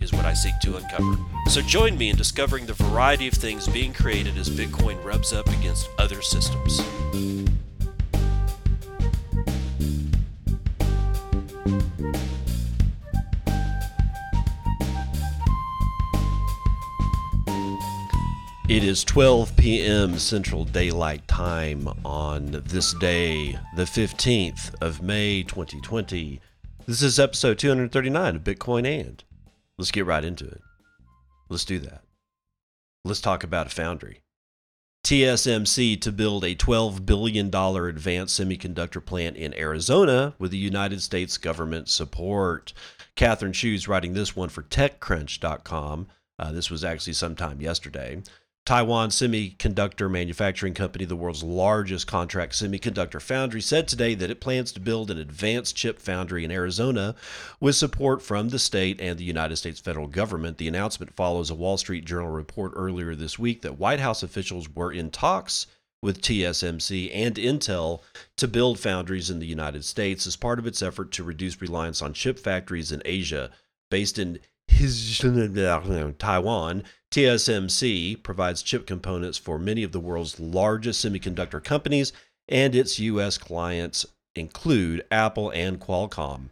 is what I seek to uncover. So join me in discovering the variety of things being created as Bitcoin rubs up against other systems. It is 12 p.m. Central Daylight Time on this day, the 15th of May 2020. This is episode 239 of Bitcoin And. Let's get right into it. Let's do that. Let's talk about a foundry. TSMC to build a $12 billion advanced semiconductor plant in Arizona with the United States government support. Catherine Shu's writing this one for TechCrunch.com. Uh, this was actually sometime yesterday. Taiwan Semiconductor Manufacturing Company, the world's largest contract semiconductor foundry, said today that it plans to build an advanced chip foundry in Arizona with support from the state and the United States federal government. The announcement follows a Wall Street Journal report earlier this week that White House officials were in talks with TSMC and Intel to build foundries in the United States as part of its effort to reduce reliance on chip factories in Asia. Based in Taiwan, TSMC provides chip components for many of the world's largest semiconductor companies, and its U.S. clients include Apple and Qualcomm.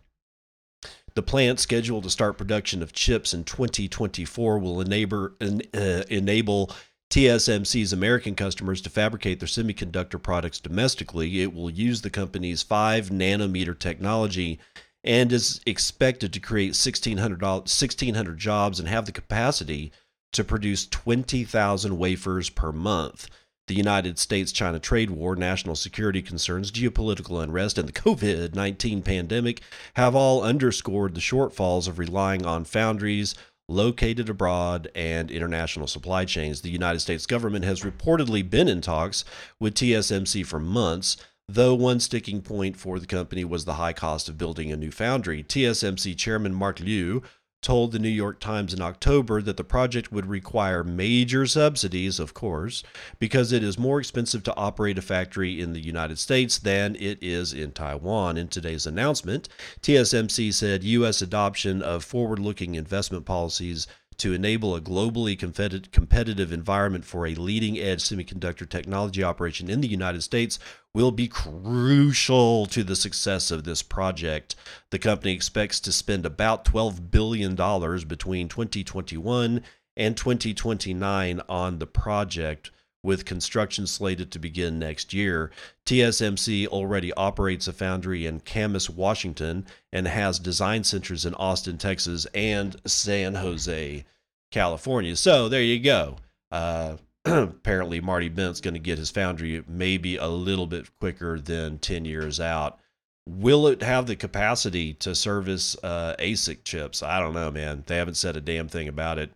The plant, scheduled to start production of chips in 2024, will enable, uh, enable TSMC's American customers to fabricate their semiconductor products domestically. It will use the company's 5 nanometer technology and is expected to create 1,600, 1,600 jobs and have the capacity to produce 20,000 wafers per month. The United States China trade war, national security concerns, geopolitical unrest, and the COVID 19 pandemic have all underscored the shortfalls of relying on foundries located abroad and international supply chains. The United States government has reportedly been in talks with TSMC for months. Though one sticking point for the company was the high cost of building a new foundry, TSMC chairman Mark Liu told the New York Times in October that the project would require major subsidies, of course, because it is more expensive to operate a factory in the United States than it is in Taiwan. In today's announcement, TSMC said U.S. adoption of forward looking investment policies to enable a globally competitive environment for a leading edge semiconductor technology operation in the United States will be crucial to the success of this project. The company expects to spend about $12 billion between 2021 and 2029 on the project. With construction slated to begin next year, TSMC already operates a foundry in Camas, Washington, and has design centers in Austin, Texas, and San Jose, California. So there you go. Uh, apparently Marty Bent's going to get his foundry maybe a little bit quicker than 10 years out. Will it have the capacity to service uh, ASIC chips? I don't know, man. They haven't said a damn thing about it.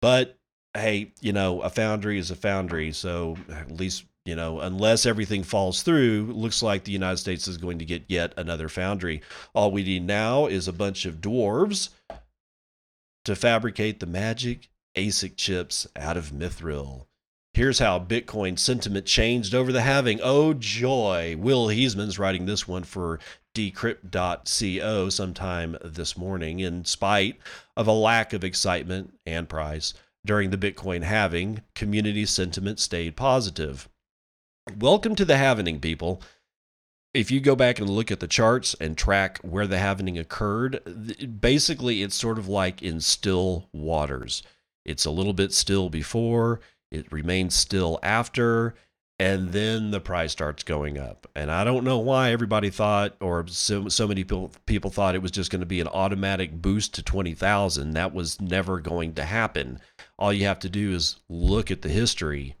But hey, you know, a foundry is a foundry. So at least, you know, unless everything falls through, looks like the United States is going to get yet another foundry. All we need now is a bunch of dwarves to fabricate the magic ASIC chips out of mithril. Here's how Bitcoin sentiment changed over the halving. Oh, joy. Will Heisman's writing this one for decrypt.co sometime this morning. In spite of a lack of excitement and price during the Bitcoin halving, community sentiment stayed positive. Welcome to the halving, people. If you go back and look at the charts and track where the halving occurred, basically it's sort of like in still waters. It's a little bit still before, it remains still after, and then the price starts going up. And I don't know why everybody thought, or so, so many people, people thought it was just going to be an automatic boost to 20,000. That was never going to happen. All you have to do is look at the history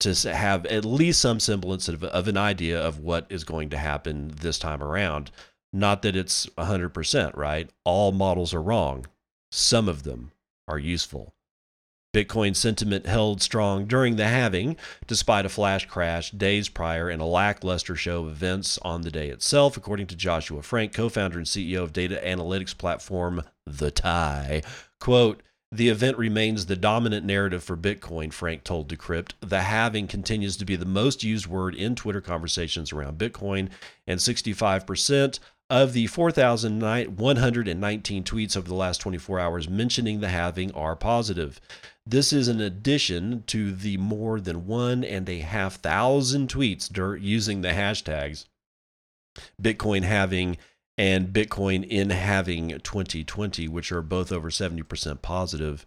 to have at least some semblance of, of an idea of what is going to happen this time around. Not that it's 100%, right? All models are wrong. Some of them are useful. Bitcoin sentiment held strong during the halving, despite a flash crash days prior and a lackluster show of events on the day itself, according to Joshua Frank, co founder and CEO of data analytics platform The TIE. Quote, the event remains the dominant narrative for Bitcoin, Frank told Decrypt. The halving continues to be the most used word in Twitter conversations around Bitcoin, and 65% of the 4,119 tweets over the last 24 hours mentioning the halving are positive. This is in addition to the more than one and a half thousand tweets using the hashtags Bitcoin halving and Bitcoin in halving 2020, which are both over 70% positive.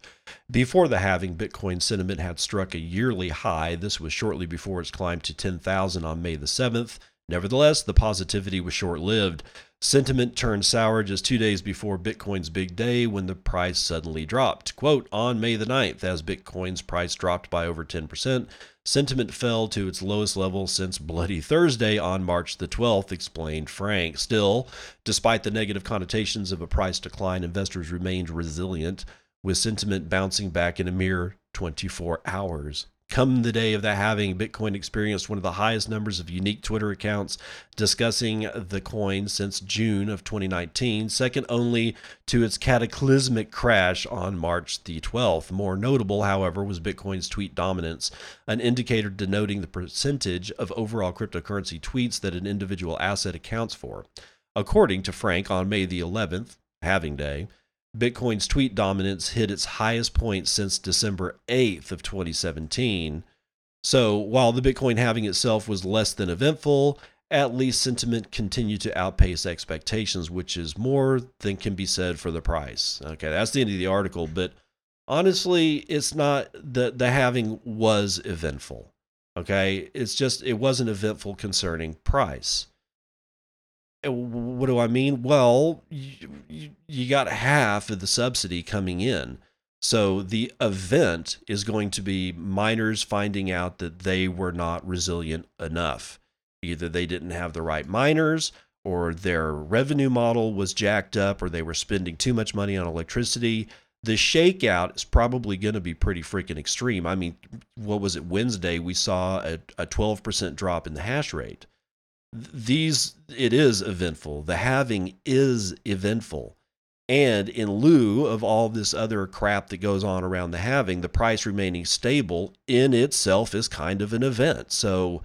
Before the halving, Bitcoin sentiment had struck a yearly high. This was shortly before its climb to 10,000 on May the 7th. Nevertheless, the positivity was short lived. Sentiment turned sour just two days before Bitcoin's big day when the price suddenly dropped. Quote, on May the 9th, as Bitcoin's price dropped by over 10%, sentiment fell to its lowest level since Bloody Thursday on March the 12th, explained Frank. Still, despite the negative connotations of a price decline, investors remained resilient, with sentiment bouncing back in a mere 24 hours. Come the day of the halving, Bitcoin experienced one of the highest numbers of unique Twitter accounts discussing the coin since June of 2019, second only to its cataclysmic crash on March the 12th. More notable, however, was Bitcoin's tweet dominance, an indicator denoting the percentage of overall cryptocurrency tweets that an individual asset accounts for. According to Frank, on May the 11th, halving day, Bitcoin's tweet dominance hit its highest point since December 8th of 2017. So while the Bitcoin halving itself was less than eventful, at least sentiment continued to outpace expectations, which is more than can be said for the price. Okay, that's the end of the article, but honestly, it's not the the halving was eventful. Okay, it's just it wasn't eventful concerning price. Uh, what do I mean? Well, you, you, got half of the subsidy coming in. So the event is going to be miners finding out that they were not resilient enough. Either they didn't have the right miners, or their revenue model was jacked up, or they were spending too much money on electricity. The shakeout is probably going to be pretty freaking extreme. I mean, what was it? Wednesday, we saw a, a 12% drop in the hash rate these it is eventful. The halving is eventful. And in lieu of all this other crap that goes on around the halving the price remaining stable in itself is kind of an event. So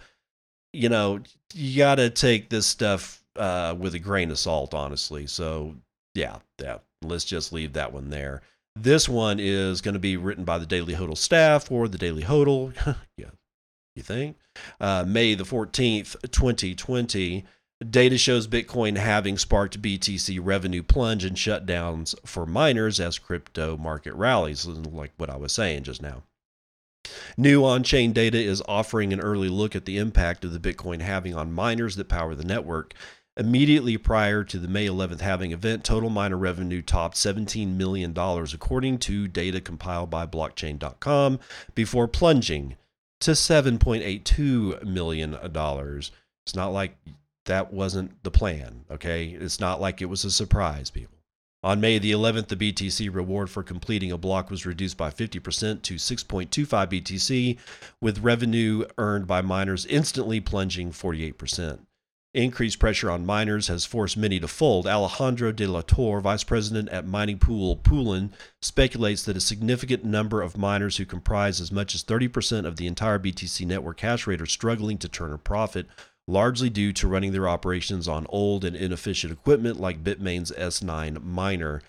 you know you got to take this stuff uh, with a grain of salt honestly. So yeah yeah let's just leave that one there. This one is going to be written by the daily hodl staff or the daily hodl yeah you think? Uh, May the 14th, 2020. Data shows Bitcoin having sparked BTC revenue plunge and shutdowns for miners as crypto market rallies, like what I was saying just now. New on chain data is offering an early look at the impact of the Bitcoin halving on miners that power the network. Immediately prior to the May 11th halving event, total miner revenue topped $17 million, according to data compiled by blockchain.com, before plunging to $7.82 million. It's not like that wasn't the plan, okay? It's not like it was a surprise, people. On May the 11th, the BTC reward for completing a block was reduced by 50% to 6.25 BTC, with revenue earned by miners instantly plunging 48%. Increased pressure on miners has forced many to fold. Alejandro de la Torre, vice president at mining pool Poolin, speculates that a significant number of miners who comprise as much as 30% of the entire BTC network hash rate are struggling to turn a profit, largely due to running their operations on old and inefficient equipment like Bitmain's S9 miner.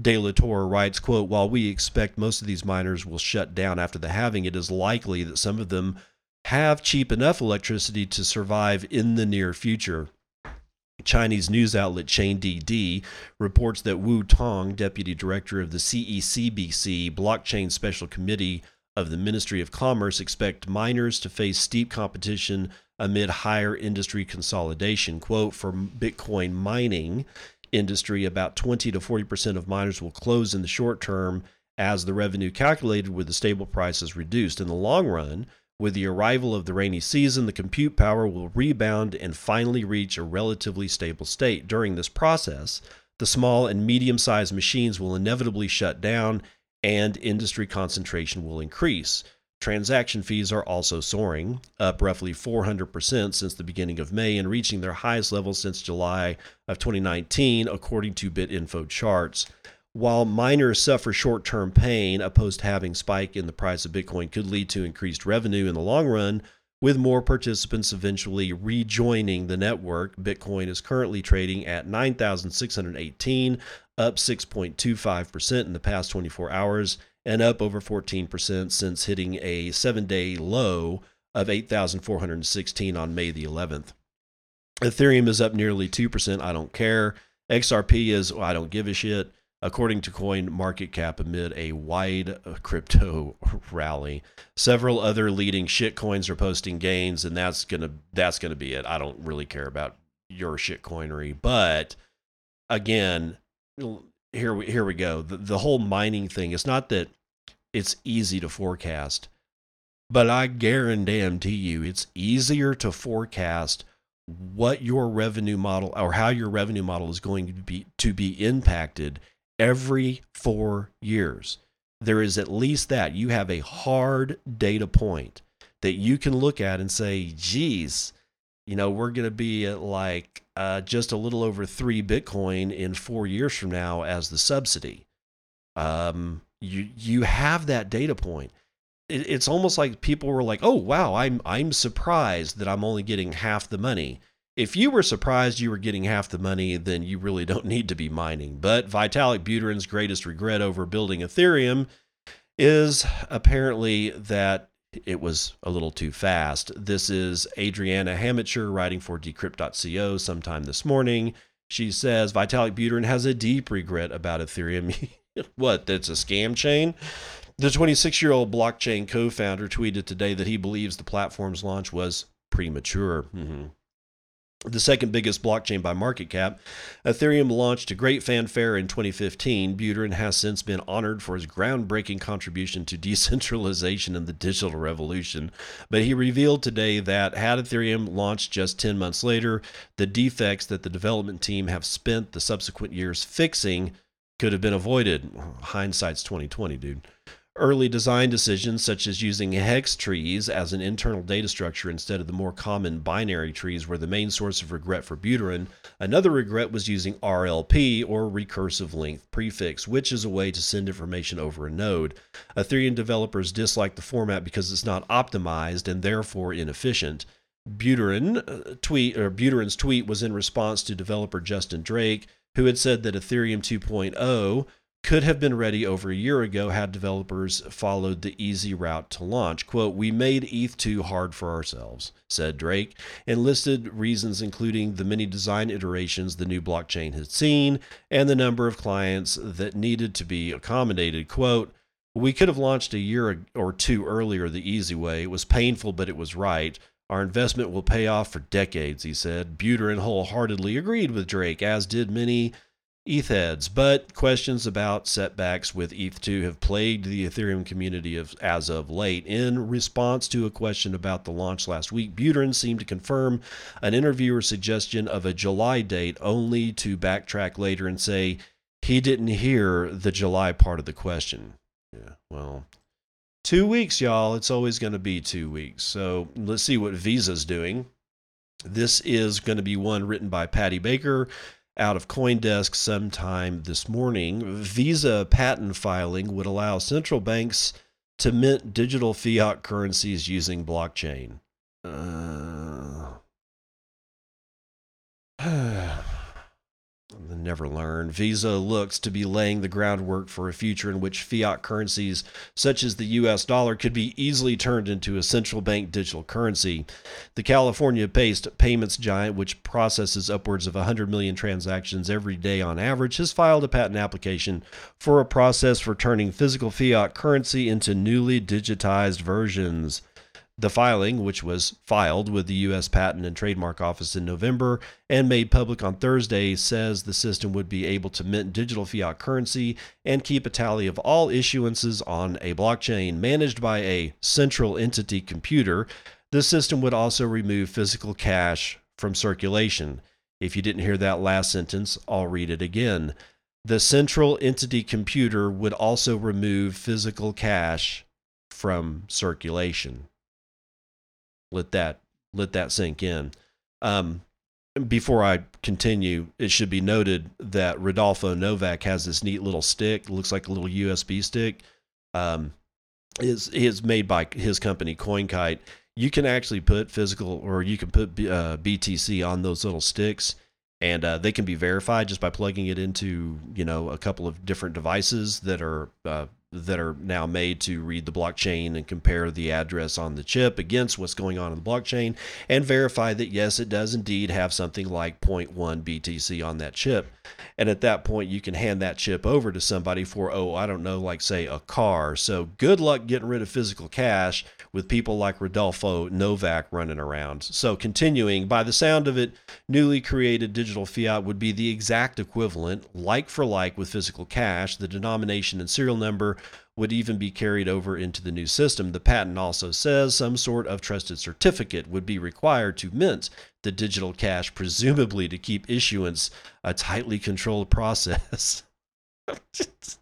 De La Torre writes, quote, While we expect most of these miners will shut down after the halving, it is likely that some of them have cheap enough electricity to survive in the near future. Chinese news outlet Chain DD reports that Wu Tong, deputy director of the CECBC Blockchain Special Committee of the Ministry of Commerce, expect miners to face steep competition amid higher industry consolidation. Quote, for Bitcoin mining industry, about 20 to 40% of miners will close in the short term as the revenue calculated with the stable price is reduced. In the long run, with the arrival of the rainy season, the compute power will rebound and finally reach a relatively stable state. During this process, the small and medium sized machines will inevitably shut down and industry concentration will increase. Transaction fees are also soaring, up roughly 400% since the beginning of May and reaching their highest level since July of 2019, according to BitInfo charts. While miners suffer short term pain, a post halving spike in the price of Bitcoin could lead to increased revenue in the long run, with more participants eventually rejoining the network. Bitcoin is currently trading at 9,618, up 6.25% in the past 24 hours and up over 14% since hitting a seven day low of 8,416 on May the 11th. Ethereum is up nearly 2%. I don't care. XRP is, well, I don't give a shit, according to Coin Market Cap amid a wide uh, crypto rally. Several other leading shit coins are posting gains, and that's gonna that's gonna be it. I don't really care about your shit coinery, but again, here we here we go. The, the whole mining thing. It's not that it's easy to forecast, but I guarantee you, it's easier to forecast what your revenue model or how your revenue model is going to be to be impacted every four years. There is at least that you have a hard data point that you can look at and say, geez, you know, we're going to be at like uh, just a little over three Bitcoin in four years from now as the subsidy. Um, you you have that data point. It, it's almost like people were like, "Oh wow, I'm I'm surprised that I'm only getting half the money." If you were surprised you were getting half the money, then you really don't need to be mining. But Vitalik Buterin's greatest regret over building Ethereum is apparently that it was a little too fast. This is Adriana Hamacher writing for Decrypt.co sometime this morning. She says Vitalik Buterin has a deep regret about Ethereum. what? That's a scam chain? The 26 year old blockchain co founder tweeted today that he believes the platform's launch was premature. Mm-hmm the second biggest blockchain by market cap. Ethereum launched to great fanfare in 2015. Buterin has since been honored for his groundbreaking contribution to decentralization and the digital revolution. But he revealed today that had Ethereum launched just 10 months later, the defects that the development team have spent the subsequent years fixing could have been avoided. Hindsight's 2020, dude. Early design decisions, such as using hex trees as an internal data structure instead of the more common binary trees, were the main source of regret for Buterin. Another regret was using RLP, or recursive length prefix, which is a way to send information over a node. Ethereum developers dislike the format because it's not optimized and therefore inefficient. Buterin uh, tweet or Buterin's tweet was in response to developer Justin Drake, who had said that Ethereum 2.0 could have been ready over a year ago had developers followed the easy route to launch. Quote, We made ETH2 hard for ourselves, said Drake, and listed reasons including the many design iterations the new blockchain had seen and the number of clients that needed to be accommodated. Quote, We could have launched a year or two earlier the easy way. It was painful, but it was right. Our investment will pay off for decades, he said. Buterin wholeheartedly agreed with Drake, as did many ETH heads, but questions about setbacks with ETH2 have plagued the Ethereum community of, as of late. In response to a question about the launch last week, Buterin seemed to confirm an interviewer's suggestion of a July date, only to backtrack later and say he didn't hear the July part of the question. Yeah, well, two weeks, y'all. It's always going to be two weeks. So let's see what Visa's doing. This is going to be one written by Paddy Baker out of Coindesk sometime this morning. Visa patent filing would allow central banks to mint digital fiat currencies using blockchain. Uh, never learn. Visa looks to be laying the groundwork for a future in which fiat currencies, such as the US dollar, could be easily turned into a central bank digital currency. The California based payments giant, which processes upwards of 100 million transactions every day on average, has filed a patent application for a process for turning physical fiat currency into newly digitized versions. The filing, which was filed with the U.S. Patent and Trademark Office in November and made public on Thursday, says the system would be able to mint digital fiat currency and keep a tally of all issuances on a blockchain managed by a central entity computer. The system would also remove physical cash from circulation. If you didn't hear that last sentence, I'll read it again. The central entity computer would also remove physical cash from circulation. Let that let that sink in. Um, before I continue, it should be noted that Rodolfo Novak has this neat little stick. looks like a little USB stick. Um, is is made by his company CoinKite. You can actually put physical, or you can put uh, BTC on those little sticks, and uh, they can be verified just by plugging it into you know a couple of different devices that are uh, that are now made to read the blockchain and compare the address on the chip against what's going on in the blockchain and verify that yes it does indeed have something like 0.1 BTC on that chip. And at that point you can hand that chip over to somebody for oh I don't know like say a car. So good luck getting rid of physical cash with people like Rodolfo Novak running around so continuing by the sound of it newly created digital fiat would be the exact equivalent like for like with physical cash the denomination and serial number would even be carried over into the new system. The patent also says some sort of trusted certificate would be required to mint the digital cash, presumably to keep issuance a tightly controlled process.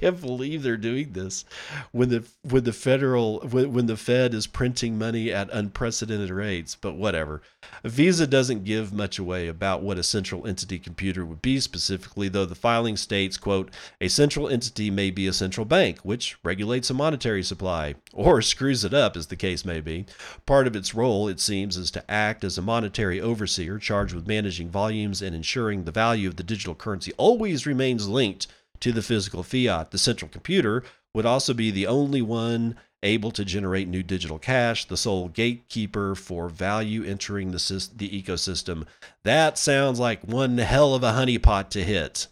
can't believe they're doing this when the when the federal when, when the Fed is printing money at unprecedented rates. But whatever. Visa doesn't give much away about what a central entity computer would be specifically, though the filing states, quote, a central entity may be a central bank, which regulates a monetary supply, or screws it up, as the case may be. Part of its role, it seems, is to act as a monetary overseer charged with managing volumes and ensuring the value of the digital currency always remains linked to the physical fiat. The central computer would also be the only one able to generate new digital cash, the sole gatekeeper for value entering the, the ecosystem. That sounds like one hell of a honeypot to hit.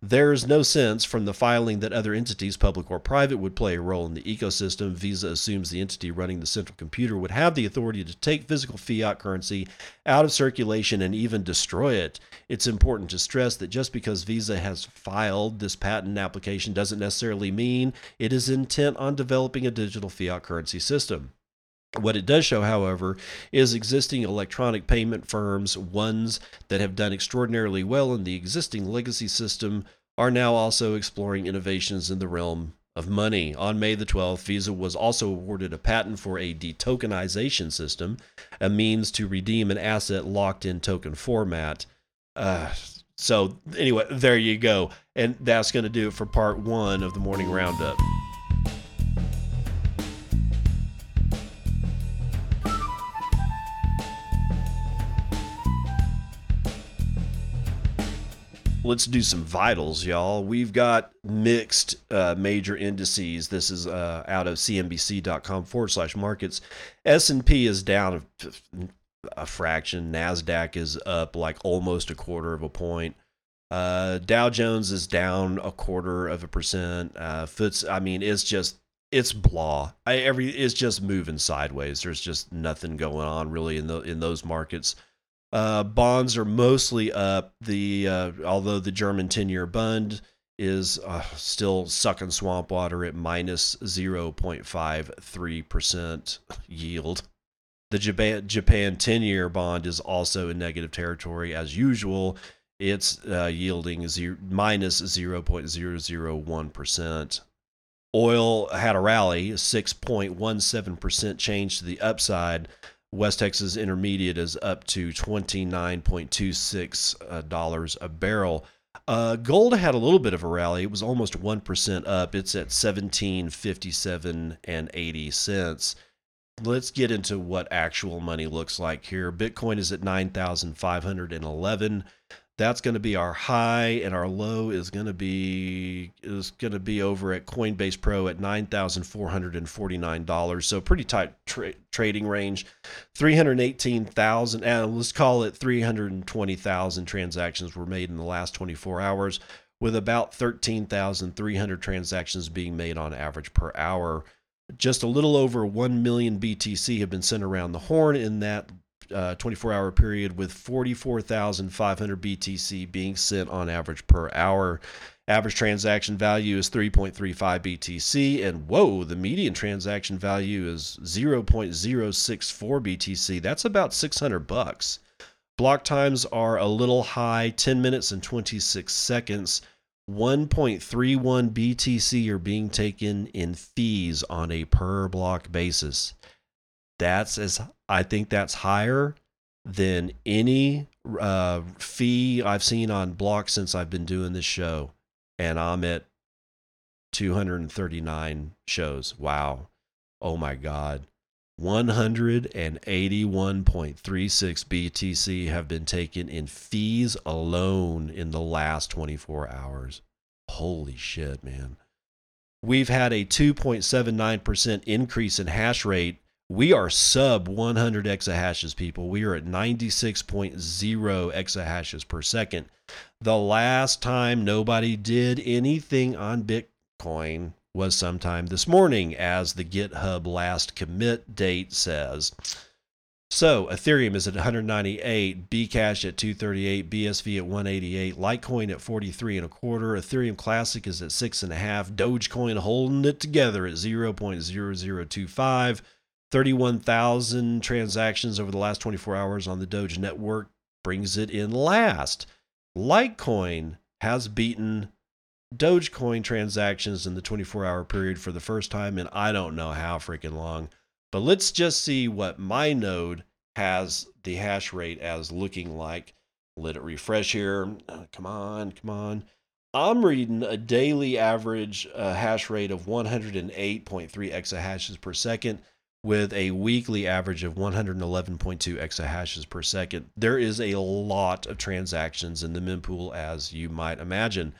There's no sense from the filing that other entities, public or private, would play a role in the ecosystem. Visa assumes the entity running the central computer would have the authority to take physical fiat currency out of circulation and even destroy it. It's important to stress that just because Visa has filed this patent application doesn't necessarily mean it is intent on developing a digital fiat currency system. What it does show, however, is existing electronic payment firms, ones that have done extraordinarily well in the existing legacy system, are now also exploring innovations in the realm of money. On May the 12th, Visa was also awarded a patent for a detokenization system, a means to redeem an asset locked in token format. Uh, so, anyway, there you go. And that's going to do it for part one of the morning roundup. Let's do some vitals, y'all. We've got mixed uh, major indices. This is uh, out of CNBC.com forward slash markets. S and P is down a, a, fraction. Nasdaq is up like almost a quarter of a point. Uh, Dow Jones is down a quarter of a percent. Uh, Foots, I mean, it's just it's blah. I, every it's just moving sideways. There's just nothing going on really in the in those markets. Uh, bonds are mostly up. The uh, although the German ten-year Bund is uh, still sucking swamp water at minus zero point five three percent yield. The Japan Japan ten-year bond is also in negative territory as usual. It's uh, yielding zero, minus zero point zero zero one percent. Oil had a rally, six point one seven percent change to the upside West Texas Intermediate is up to $29.26 uh, a barrel. Uh, gold had a little bit of a rally. It was almost 1% up. It's at 1757 and 80 cents. Let's get into what actual money looks like here. Bitcoin is at 9,511 that's going to be our high and our low is going to be is going to be over at Coinbase Pro at $9,449 so pretty tight tra- trading range. 318,000 and let's call it 320,000 transactions were made in the last 24 hours with about 13,300 transactions being made on average per hour. Just a little over 1 million BTC have been sent around the horn in that uh, 24 hour period with 44,500 BTC being sent on average per hour. Average transaction value is 3.35 BTC, and whoa, the median transaction value is 0.064 BTC. That's about 600 bucks. Block times are a little high 10 minutes and 26 seconds. 1.31 BTC are being taken in fees on a per block basis. That's as I think that's higher than any uh, fee I've seen on Block since I've been doing this show. And I'm at 239 shows. Wow. Oh my God. 181.36 BTC have been taken in fees alone in the last 24 hours. Holy shit, man. We've had a 2.79% increase in hash rate. We are sub 100 exahashes, people. We are at 96.0 exahashes per second. The last time nobody did anything on Bitcoin was sometime this morning, as the GitHub last commit date says. So Ethereum is at 198, Bcash at 238, BSV at 188, Litecoin at 43 and a quarter, Ethereum Classic is at six and a half, Dogecoin holding it together at 0.0025, 31,000 transactions over the last 24 hours on the Doge network brings it in last. Litecoin has beaten Dogecoin transactions in the 24 hour period for the first time in I don't know how freaking long. But let's just see what my node has the hash rate as looking like. Let it refresh here. Uh, come on, come on. I'm reading a daily average uh, hash rate of 108.3 exahashes per second with a weekly average of 111.2 exahashes per second. There is a lot of transactions in the mempool, as you might imagine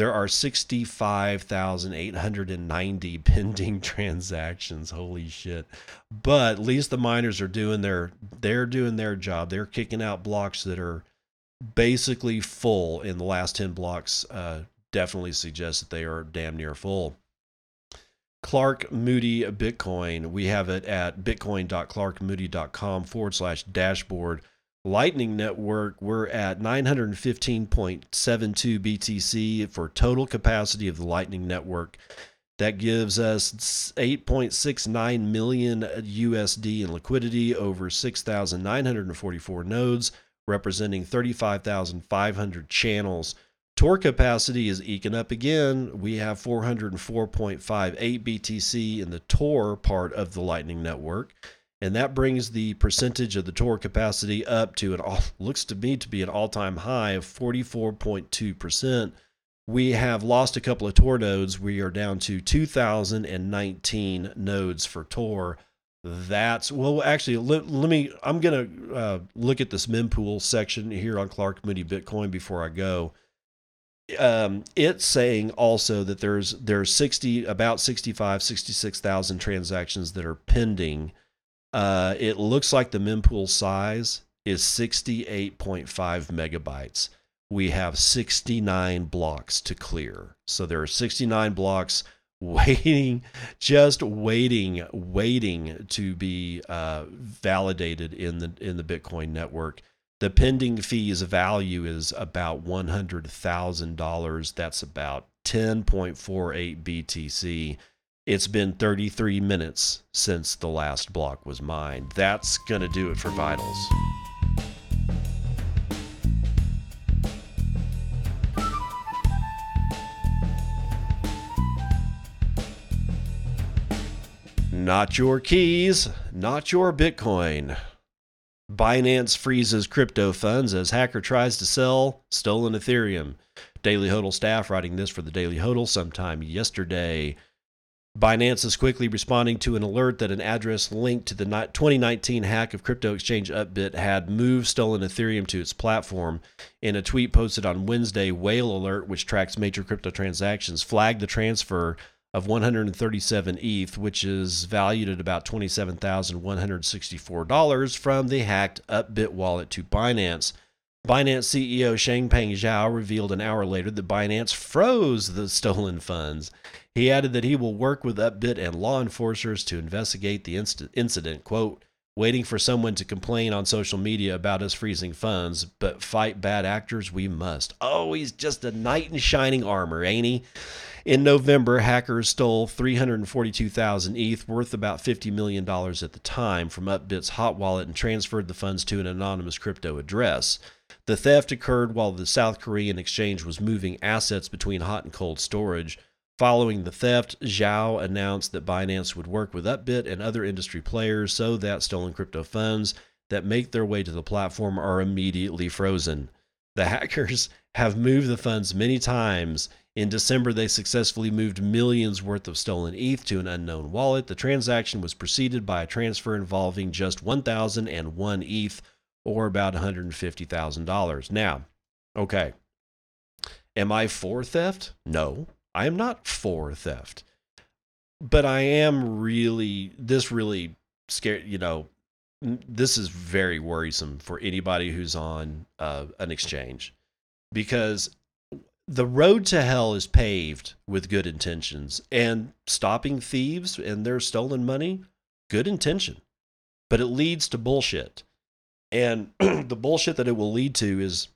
there are 65,890 pending transactions. Holy shit. But at least the miners are doing their they're doing their job. They're kicking out blocks that are basically full in the last 10 blocks uh, definitely suggests that they are damn near full. Clark Moody Bitcoin. We have it at bitcoin.clarkmoody.com forward slash dashboard. Lightning Network, we're at 915.72 BTC for total capacity of the Lightning Network. That gives us 8.69 million USD in liquidity over 6,944 nodes, representing 35,500 channels. Tor capacity is eking up again. We have 404.58 BTC in the Tor part of the Lightning Network and that brings the percentage of the Tor capacity up to an all looks to me to be an all-time high of 44.2%. We have lost a couple of Tor nodes. We are down to 2019 nodes for Tor. That's well, actually, let, let me. I'm gonna uh, look at this mempool section here on Clark Moody Bitcoin before I go. Um, it's saying also that there's there's 60 about 65 66,000 transactions that are pending uh, it looks like the mempool size is 68.5 megabytes. We have 69 blocks to clear. So there are 69 blocks waiting, just waiting, waiting to be uh, validated in the in the Bitcoin network. The pending fees value is about one hundred thousand dollars. That's about 10.48 BTC. It's been 33 minutes since the last block was mined. That's going to do it for vitals. Not your keys, not your Bitcoin. Binance freezes crypto funds as hacker tries to sell stolen Ethereum. Daily Hodl staff writing this for the Daily Hodl sometime yesterday. Binance is quickly responding to an alert that an address linked to the 2019 hack of crypto exchange Upbit had moved stolen Ethereum to its platform. In a tweet posted on Wednesday, Whale Alert, which tracks major crypto transactions, flagged the transfer of 137 ETH, which is valued at about $27,164 from the hacked Upbit wallet to Binance. Binance CEO Changpeng Zhao revealed an hour later that Binance froze the stolen funds. He added that he will work with Upbit and law enforcers to investigate the incident. Quote, waiting for someone to complain on social media about us freezing funds, but fight bad actors we must. Oh, he's just a knight in shining armor, ain't he? In November, hackers stole 342,000 ETH, worth about $50 million at the time, from Upbit's hot wallet and transferred the funds to an anonymous crypto address. The theft occurred while the South Korean exchange was moving assets between hot and cold storage. Following the theft, Zhao announced that Binance would work with Upbit and other industry players so that stolen crypto funds that make their way to the platform are immediately frozen. The hackers have moved the funds many times. In December, they successfully moved millions worth of stolen ETH to an unknown wallet. The transaction was preceded by a transfer involving just 1,001 ETH, or about $150,000. Now, okay, am I for theft? No. I am not for theft, but I am really, this really scared, you know, this is very worrisome for anybody who's on uh, an exchange because the road to hell is paved with good intentions and stopping thieves and their stolen money, good intention, but it leads to bullshit. And the bullshit that it will lead to is,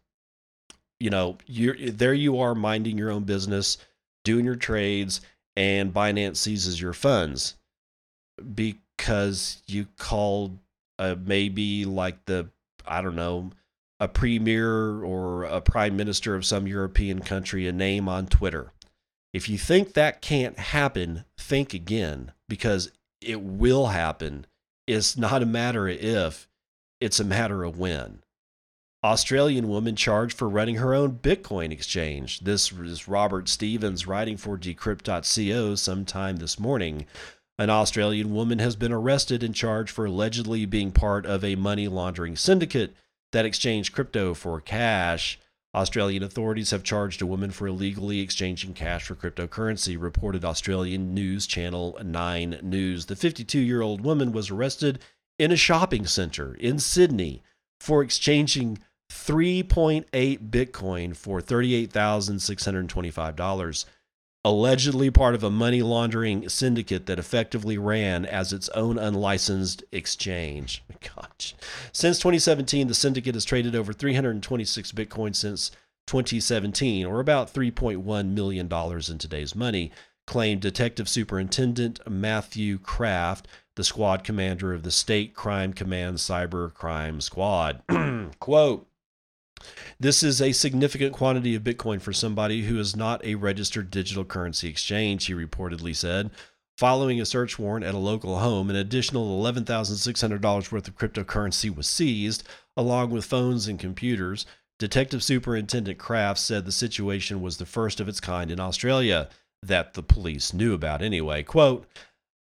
you know, you're there you are minding your own business doing your trades, and Binance seizes your funds because you called uh, maybe like the, I don't know, a premier or a prime minister of some European country a name on Twitter. If you think that can't happen, think again because it will happen. It's not a matter of if, it's a matter of when. Australian woman charged for running her own Bitcoin exchange. This is Robert Stevens writing for Decrypt.co sometime this morning. An Australian woman has been arrested and charged for allegedly being part of a money laundering syndicate that exchanged crypto for cash. Australian authorities have charged a woman for illegally exchanging cash for cryptocurrency, reported Australian news channel 9 News. The 52 year old woman was arrested in a shopping center in Sydney for exchanging 3.8 Bitcoin for $38,625, allegedly part of a money laundering syndicate that effectively ran as its own unlicensed exchange. Gosh. Since 2017, the syndicate has traded over 326 Bitcoin since 2017, or about $3.1 million in today's money, claimed Detective Superintendent Matthew Craft the squad commander of the State Crime Command Cyber Crime Squad. Quote, this is a significant quantity of Bitcoin for somebody who is not a registered digital currency exchange, he reportedly said. Following a search warrant at a local home, an additional $11,600 worth of cryptocurrency was seized, along with phones and computers. Detective Superintendent Craft said the situation was the first of its kind in Australia that the police knew about anyway. Quote,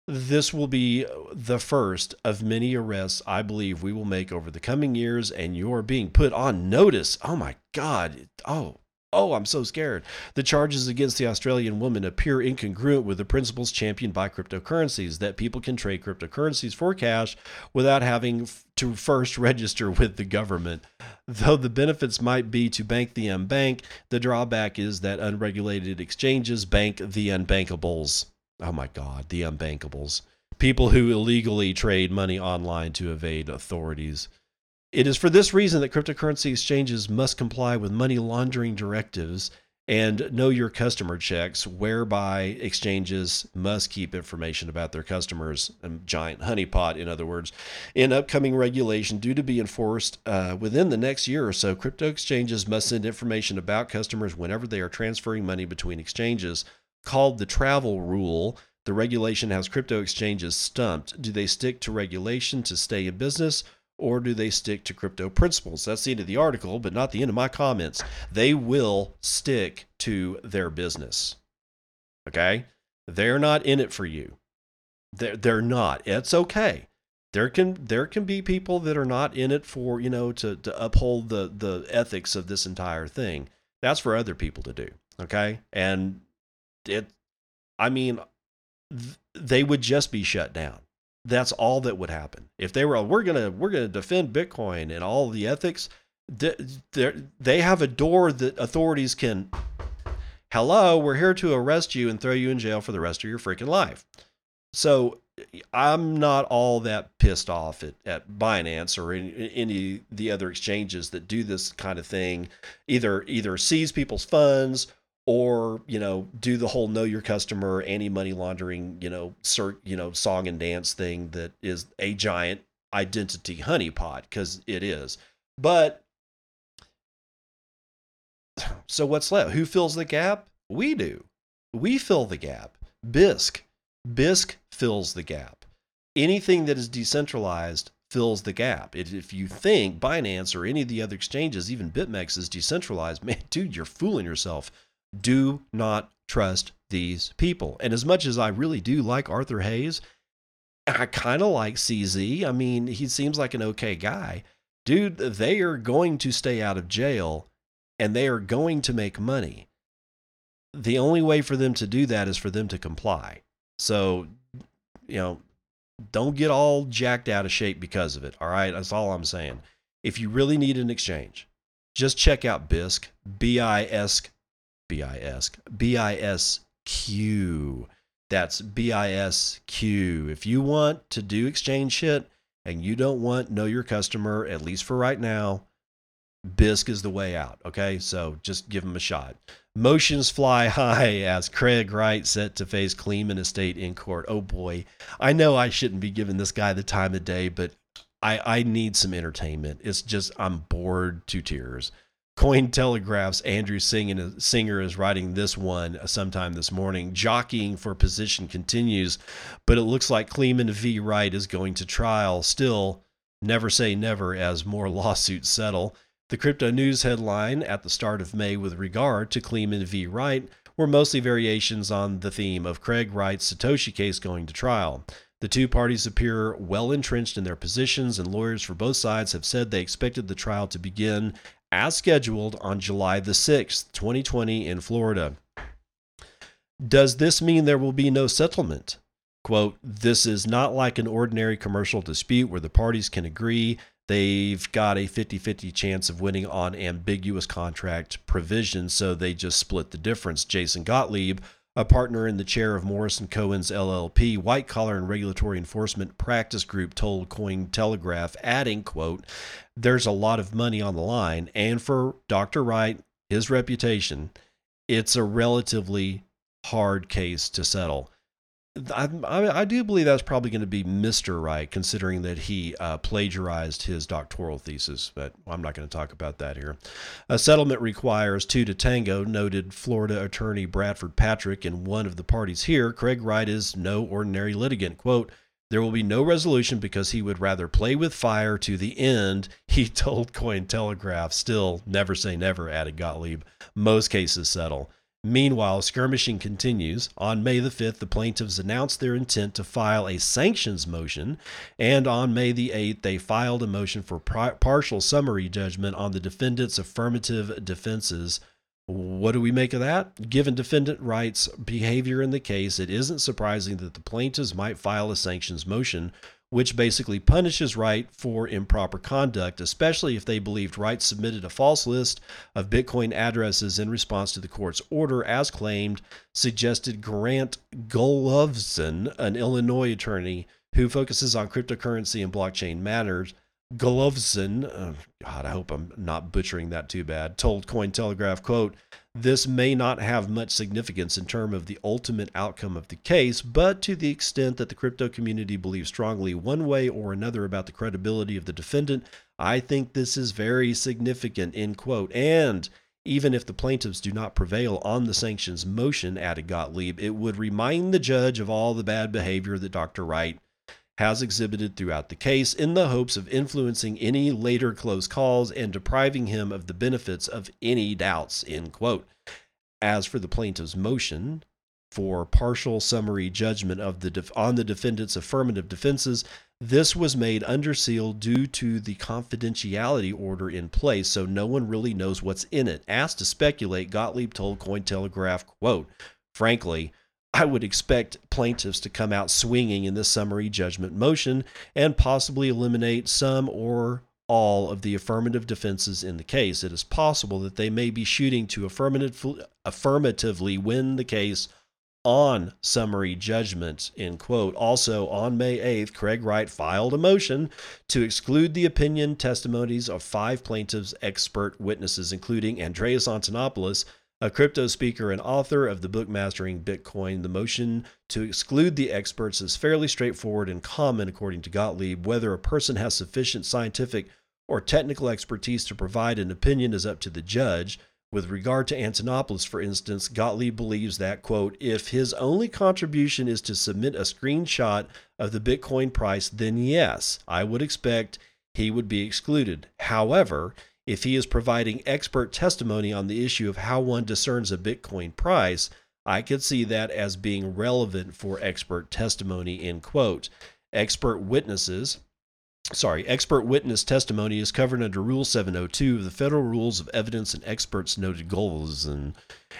this will be the first of many arrests I believe we will make over the coming years, and you're being put on notice. Oh my God. Oh, oh, I'm so scared. The charges against the Australian woman appear incongruent with the principles championed by cryptocurrencies that people can trade cryptocurrencies for cash without having to first register with the government. Though the benefits might be to bank the unbank, the drawback is that unregulated exchanges bank the unbankables oh my God, the unbankables, people who illegally trade money online to evade authorities. It is for this reason that cryptocurrency exchanges must comply with money laundering directives and know your customer checks, whereby exchanges must keep information about their customers, a giant honeypot, in other words. In upcoming regulation due to be enforced uh, within the next year or so, crypto exchanges must send information about customers whenever they are transferring money between exchanges called the travel rule. The regulation has crypto exchanges stumped. Do they stick to regulation to stay in business or do they stick to crypto principles? That's the end of the article, but not the end of my comments. They will stick to their business. Okay? They're not in it for you. They're, they're not. It's okay. There can there can be people that are not in it for, you know, to, to uphold the the ethics of this entire thing. That's for other people to do. Okay? And it i mean th- they would just be shut down. That's all that would happen. If they were we're gonna we're gonna defend bitcoin and all the ethics they have a door that authorities can hello we're here to arrest you and throw you in jail for the rest of your freaking life. So I'm not all that pissed off at, at Binance or in any the other exchanges that do this kind of thing, either either seize people's funds or you know do the whole know your customer anti money laundering you know cert, you know song and dance thing that is a giant identity honeypot because it is. But so what's left? Who fills the gap? We do. We fill the gap. Bisq. Bisq fills the gap. Anything that is decentralized fills the gap. If you think Binance or any of the other exchanges, even BitMEX, is decentralized, man, dude, you're fooling yourself. Do not trust these people. And as much as I really do like Arthur Hayes, I kind of like CZ. I mean, he seems like an okay guy. Dude, they are going to stay out of jail and they are going to make money. The only way for them to do that is for them to comply. So, you know, don't get all jacked out of shape because of it. All right. That's all I'm saying. If you really need an exchange, just check out Bisq, B I S B I S B I S Q. That's B I S Q. If you want to do exchange shit and you don't want know your customer, at least for right now, Bisq is the way out. Okay, so just give them a shot. Motions fly high as Craig Wright set to face Kleeman estate in court. Oh boy, I know I shouldn't be giving this guy the time of day, but I, I need some entertainment. It's just I'm bored to tears. Coin Telegraph's Andrew uh, Singer is writing this one uh, sometime this morning. Jockeying for position continues, but it looks like Kleeman v. Wright is going to trial. Still, never say never as more lawsuits settle. The crypto news headline at the start of May with regard to Kleeman v. Wright were mostly variations on the theme of Craig Wright's Satoshi case going to trial. The two parties appear well entrenched in their positions, and lawyers for both sides have said they expected the trial to begin as scheduled on July the 6th, 2020, in Florida. Does this mean there will be no settlement? Quote, this is not like an ordinary commercial dispute where the parties can agree they've got a 50 50 chance of winning on ambiguous contract provisions, so they just split the difference. Jason Gottlieb, a partner in the chair of Morrison Cohen's LLP white collar and regulatory enforcement practice group told Coin Telegraph adding quote there's a lot of money on the line and for Dr. Wright his reputation it's a relatively hard case to settle I, I, do believe that's probably going to be Mr. Wright, considering that he uh, plagiarized his doctoral thesis, but I'm not going to talk about that here. A settlement requires two to tango, noted Florida attorney Bradford Patrick, and one of the parties here, Craig Wright, is no ordinary litigant. Quote, there will be no resolution because he would rather play with fire to the end, he told Coin Telegraph. Still, never say never, added Gottlieb. Most cases settle. Meanwhile, skirmishing continues. On May the 5th, the plaintiffs announced their intent to file a sanctions motion, and on May the 8th, they filed a motion for partial summary judgment on the defendant's affirmative defenses. What do we make of that? Given defendant Wright's behavior in the case, it isn't surprising that the plaintiffs might file a sanctions motion which basically punishes Wright for improper conduct, especially if they believed Wright submitted a false list of Bitcoin addresses in response to the court's order, as claimed, suggested Grant Gulovsen, an Illinois attorney who focuses on cryptocurrency and blockchain matters. Gulovsen, oh uh, God, I hope I'm not butchering that too bad, told Cointelegraph, quote, this may not have much significance in terms of the ultimate outcome of the case, but to the extent that the crypto community believes strongly one way or another about the credibility of the defendant, I think this is very significant, end quote. And even if the plaintiffs do not prevail on the sanctions motion, added Gottlieb, it would remind the judge of all the bad behavior that Dr. Wright has exhibited throughout the case in the hopes of influencing any later close calls and depriving him of the benefits of any doubts end quote. As for the plaintiff's motion for partial summary judgment of the def- on the defendant's affirmative defenses this was made under seal due to the confidentiality order in place so no one really knows what's in it. Asked to speculate gottlieb told cointelegraph quote frankly I would expect plaintiffs to come out swinging in this summary judgment motion and possibly eliminate some or all of the affirmative defenses in the case. It is possible that they may be shooting to affirmatively win the case on summary judgment, end quote. Also, on May 8th, Craig Wright filed a motion to exclude the opinion testimonies of five plaintiffs' expert witnesses, including Andreas Antonopoulos, a crypto speaker and author of the book Mastering Bitcoin. The motion to exclude the experts is fairly straightforward and common, according to Gottlieb. Whether a person has sufficient scientific or technical expertise to provide an opinion is up to the judge. With regard to Antonopoulos, for instance, Gottlieb believes that, quote, if his only contribution is to submit a screenshot of the Bitcoin price, then yes, I would expect he would be excluded. However, if he is providing expert testimony on the issue of how one discerns a Bitcoin price, I could see that as being relevant for expert testimony, end quote. Expert witnesses, sorry, expert witness testimony is covered under Rule 702 of the Federal Rules of Evidence and Experts, noted Golzin.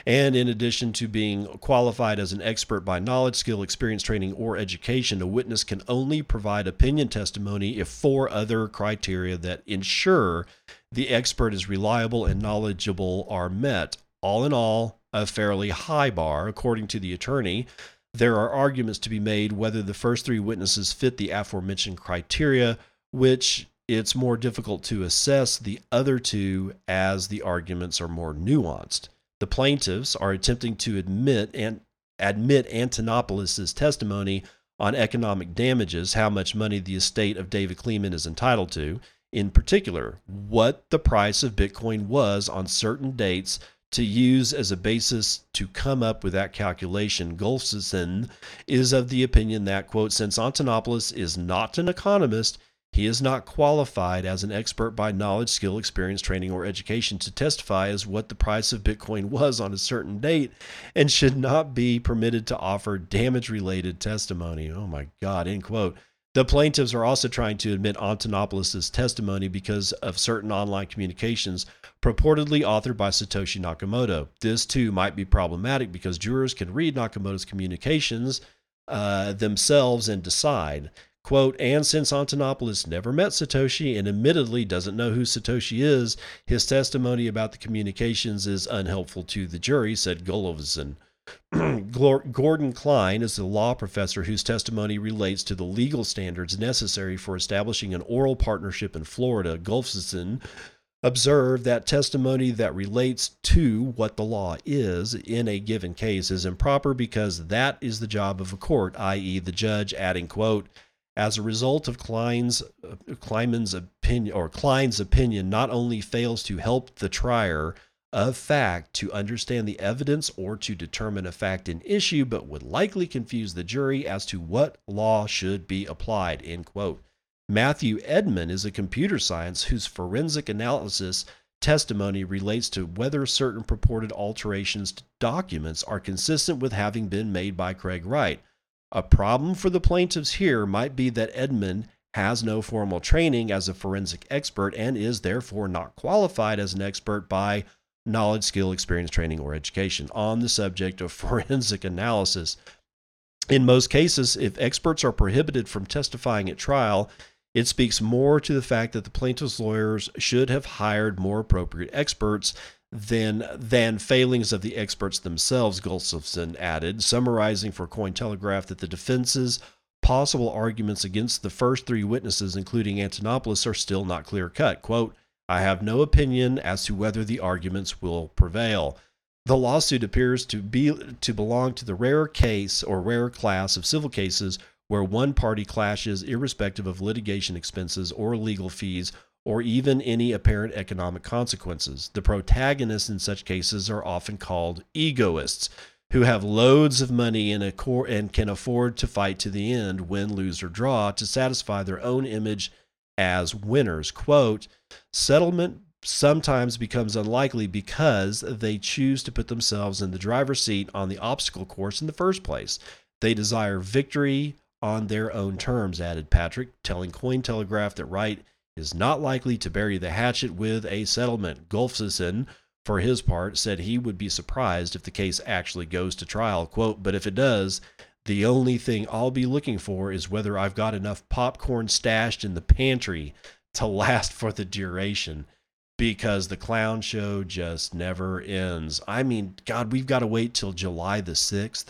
And in addition to being qualified as an expert by knowledge, skill, experience, training, or education, a witness can only provide opinion testimony if four other criteria that ensure the expert is reliable and knowledgeable are met. All in all, a fairly high bar, according to the attorney. There are arguments to be made whether the first three witnesses fit the aforementioned criteria which it's more difficult to assess the other two as the arguments are more nuanced. The plaintiffs are attempting to admit and admit Antonopoulos' testimony on economic damages, how much money the estate of David Kleeman is entitled to, in particular, what the price of Bitcoin was on certain dates to use as a basis to come up with that calculation. Golfson is of the opinion that, quote, since Antonopoulos is not an economist, he is not qualified as an expert by knowledge, skill, experience, training, or education to testify as what the price of Bitcoin was on a certain date and should not be permitted to offer damage related testimony. Oh my God, end quote. The plaintiffs are also trying to admit Antonopoulos' testimony because of certain online communications purportedly authored by Satoshi Nakamoto. This too might be problematic because jurors can read Nakamoto's communications uh, themselves and decide. Quote, and since Antonopoulos never met Satoshi and admittedly doesn't know who Satoshi is, his testimony about the communications is unhelpful to the jury, said Gulovsen. Gordon Klein is a law professor whose testimony relates to the legal standards necessary for establishing an oral partnership in Florida. Golfson observed that testimony that relates to what the law is in a given case is improper because that is the job of a court, i.e., the judge, adding, quote, as a result of Klein's, uh, Kleinman's opinion, or Klein's opinion, not only fails to help the trier of fact to understand the evidence or to determine a fact in issue, but would likely confuse the jury as to what law should be applied. End quote. Matthew Edman is a computer science whose forensic analysis testimony relates to whether certain purported alterations to documents are consistent with having been made by Craig Wright. A problem for the plaintiffs here might be that Edman has no formal training as a forensic expert and is therefore not qualified as an expert by knowledge, skill, experience, training, or education on the subject of forensic analysis. In most cases, if experts are prohibited from testifying at trial, it speaks more to the fact that the plaintiff's lawyers should have hired more appropriate experts than than failings of the experts themselves, Gustafson added, summarizing for Cointelegraph that the defense's possible arguments against the first three witnesses, including Antonopoulos, are still not clear cut. Quote, I have no opinion as to whether the arguments will prevail. The lawsuit appears to be to belong to the rare case or rare class of civil cases where one party clashes irrespective of litigation expenses or legal fees or even any apparent economic consequences. The protagonists in such cases are often called egoists, who have loads of money and, cor- and can afford to fight to the end, win, lose, or draw, to satisfy their own image as winners. Quote, settlement sometimes becomes unlikely because they choose to put themselves in the driver's seat on the obstacle course in the first place. They desire victory on their own terms, added Patrick, telling Cointelegraph that Wright is not likely to bury the hatchet with a settlement. Golfson, for his part, said he would be surprised if the case actually goes to trial. Quote, but if it does, the only thing I'll be looking for is whether I've got enough popcorn stashed in the pantry to last for the duration because the clown show just never ends. I mean, God, we've got to wait till July the 6th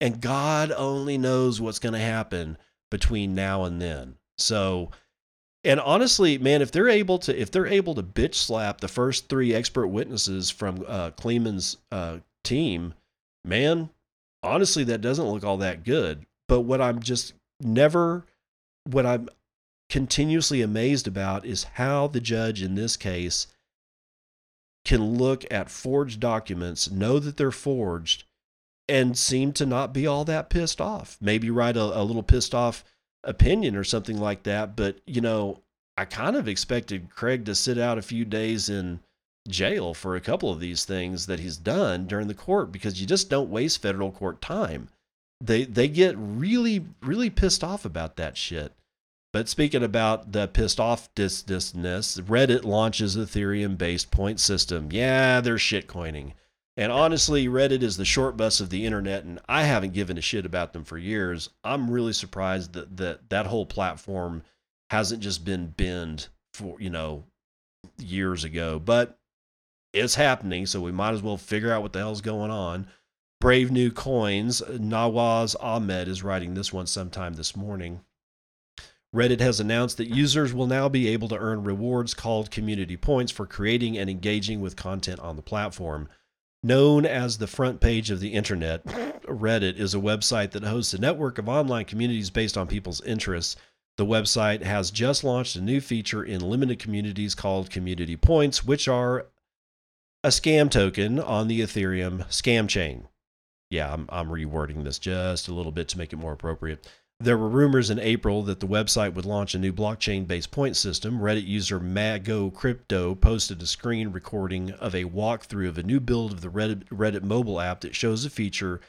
And God only knows what's going to happen between now and then. So, and honestly, man, if they're able to, if they're able to bitch slap the first three expert witnesses from uh, Kleeman's uh, team, man, honestly, that doesn't look all that good. But what I'm just never, what I'm continuously amazed about is how the judge in this case can look at forged documents, know that they're forged, and seem to not be all that pissed off. Maybe write a, a little pissed off opinion or something like that. But, you know, I kind of expected Craig to sit out a few days in jail for a couple of these things that he's done during the court because you just don't waste federal court time. They they get really really pissed off about that shit. But speaking about the pissed off this thisness, Reddit launches Ethereum based point system. Yeah, they're shitcoining. And honestly, Reddit is the short bus of the internet, and I haven't given a shit about them for years. I'm really surprised that that, that whole platform hasn't just been binned for, you know, years ago. But it's happening, so we might as well figure out what the hell's going on. Brave New Coins, Nawaz Ahmed is writing this one sometime this morning. Reddit has announced that users will now be able to earn rewards called community points for creating and engaging with content on the platform. Known as the front page of the internet, Reddit is a website that hosts a network of online communities based on people's interests. The website has just launched a new feature in limited communities called Community Points, which are a scam token on the Ethereum scam chain. Yeah, I'm, I'm rewording this just a little bit to make it more appropriate. There were rumors in April that the website would launch a new blockchain based point system. Reddit user Mago Crypto posted a screen recording of a walkthrough of a new build of the Reddit, Reddit mobile app that shows a feature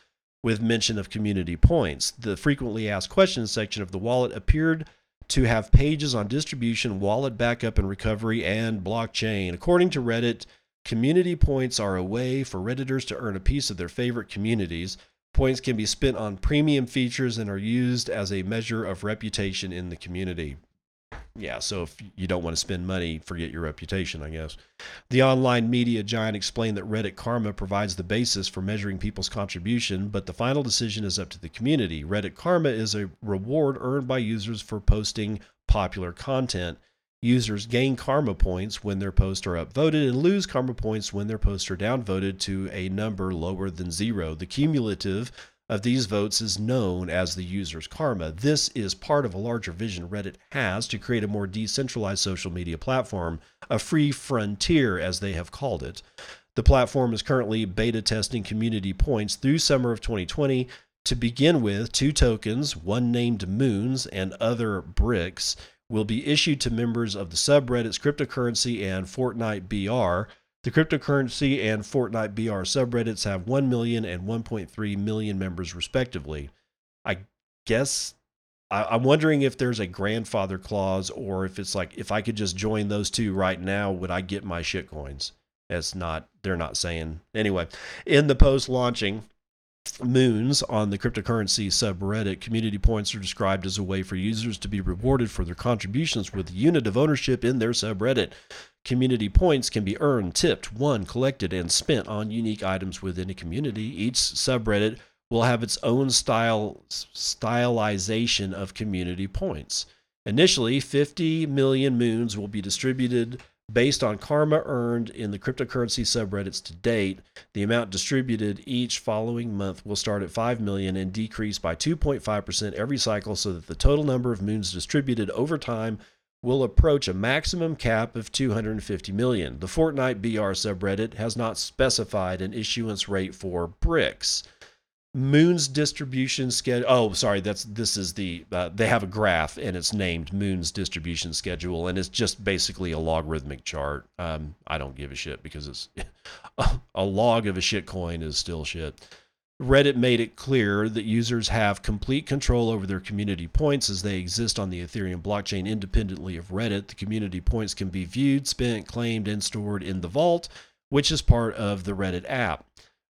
with mention of community points. The frequently asked questions section of the wallet appeared to have pages on distribution, wallet backup and recovery, and blockchain. According to Reddit, community points are a way for Redditors to earn a piece of their favorite communities. Points can be spent on premium features and are used as a measure of reputation in the community. Yeah, so if you don't want to spend money, forget your reputation, I guess. The online media giant explained that Reddit Karma provides the basis for measuring people's contribution, but the final decision is up to the community. Reddit Karma is a reward earned by users for posting popular content. Users gain karma points when their posts are upvoted and lose karma points when their posts are downvoted to a number lower than zero. The cumulative of these votes is known as the user's karma. This is part of a larger vision Reddit has to create a more decentralized social media platform, a free frontier, as they have called it. The platform is currently beta testing community points through summer of 2020. To begin with, two tokens, one named Moons and other bricks, will be issued to members of the subreddits Cryptocurrency and Fortnite BR. The cryptocurrency and Fortnite BR subreddits have 1 million and 1.3 million members, respectively. I guess I, am wondering if there's a grandfather clause or if it's like if I could just join those two right now, would I get my shitcoins? It's not, they're not saying. Anyway, in the post launching, moons on the cryptocurrency subreddit, community points are described as a way for users to be rewarded for their contributions with a unit of ownership in their subreddit. Community points can be earned, tipped, won, collected, and spent on unique items within a community. Each subreddit will have its own style stylization of community points. Initially, 50 million moons will be distributed based on karma earned in the cryptocurrency subreddits to date. The amount distributed each following month will start at 5 million and decrease by 2.5% every cycle so that the total number of moons distributed over time will approach a maximum cap of 250 million. The Fortnite BR subreddit has not specified an issuance rate for bricks. Moon's distribution schedule. Oh, sorry, that's this is the uh, they have a graph and it's named Moon's distribution schedule and it's just basically a logarithmic chart. Um, I don't give a shit because it's a log of a shit coin is still shit. Reddit made it clear that users have complete control over their community points as they exist on the Ethereum blockchain independently of Reddit. The community points can be viewed, spent, claimed, and stored in the vault, which is part of the Reddit app.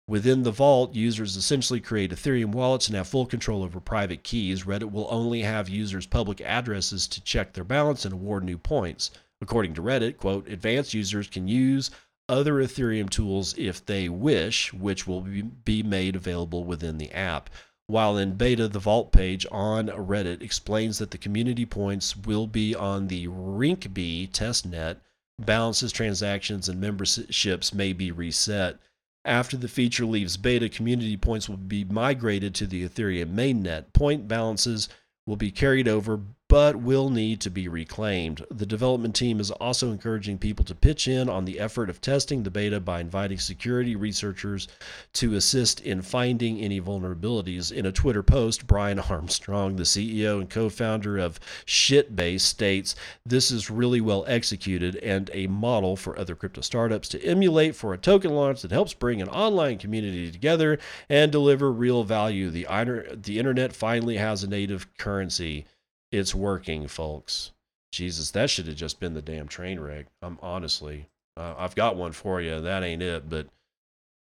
Within the vault, users essentially create Ethereum wallets and have full control over private keys. Reddit will only have users' public addresses to check their balance and award new points. According to Reddit, quote, advanced users can use other Ethereum tools if they wish, which will be made available within the app. While in beta, the vault page on Reddit explains that the community points will be on the Rinkeby testnet. Balances, transactions, and memberships may be reset. After the feature leaves beta, community points will be migrated to the Ethereum mainnet. Point balances will be carried over but will need to be reclaimed. The development team is also encouraging people to pitch in on the effort of testing the beta by inviting security researchers to assist in finding any vulnerabilities. In a Twitter post, Brian Armstrong, the CEO and co founder of Shitbase, states this is really well executed and a model for other crypto startups to emulate for a token launch that helps bring an online community together and deliver real value. The, the internet finally has a native currency. It's working, folks. Jesus, that should have just been the damn train wreck. I'm honestly, uh, I've got one for you. That ain't it, but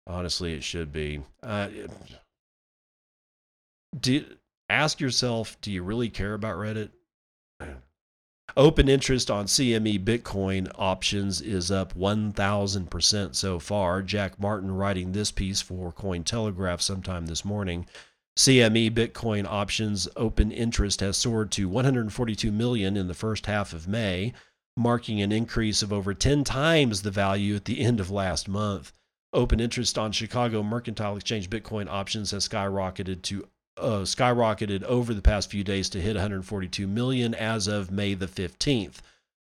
honestly, it should be. Uh, do ask yourself, do you really care about Reddit? Open interest on CME Bitcoin options is up 1,000% so far. Jack Martin writing this piece for Cointelegraph sometime this morning CME Bitcoin options open interest has soared to 142 million in the first half of May, marking an increase of over 10 times the value at the end of last month. Open interest on Chicago Mercantile Exchange Bitcoin options has skyrocketed to uh, skyrocketed over the past few days to hit 142 million as of May the 15th.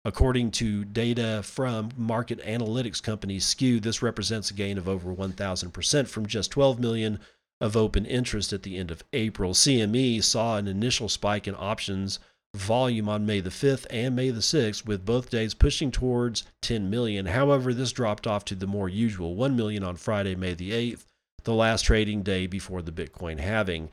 According to data from market analytics company Skew, this represents a gain of over 1,000% from just 12 million of open interest at the end of April. CME saw an initial spike in options volume on May the 5th and May the 6th, with both days pushing towards 10 million. However, this dropped off to the more usual 1 million on Friday, May the 8th, the last trading day before the Bitcoin halving.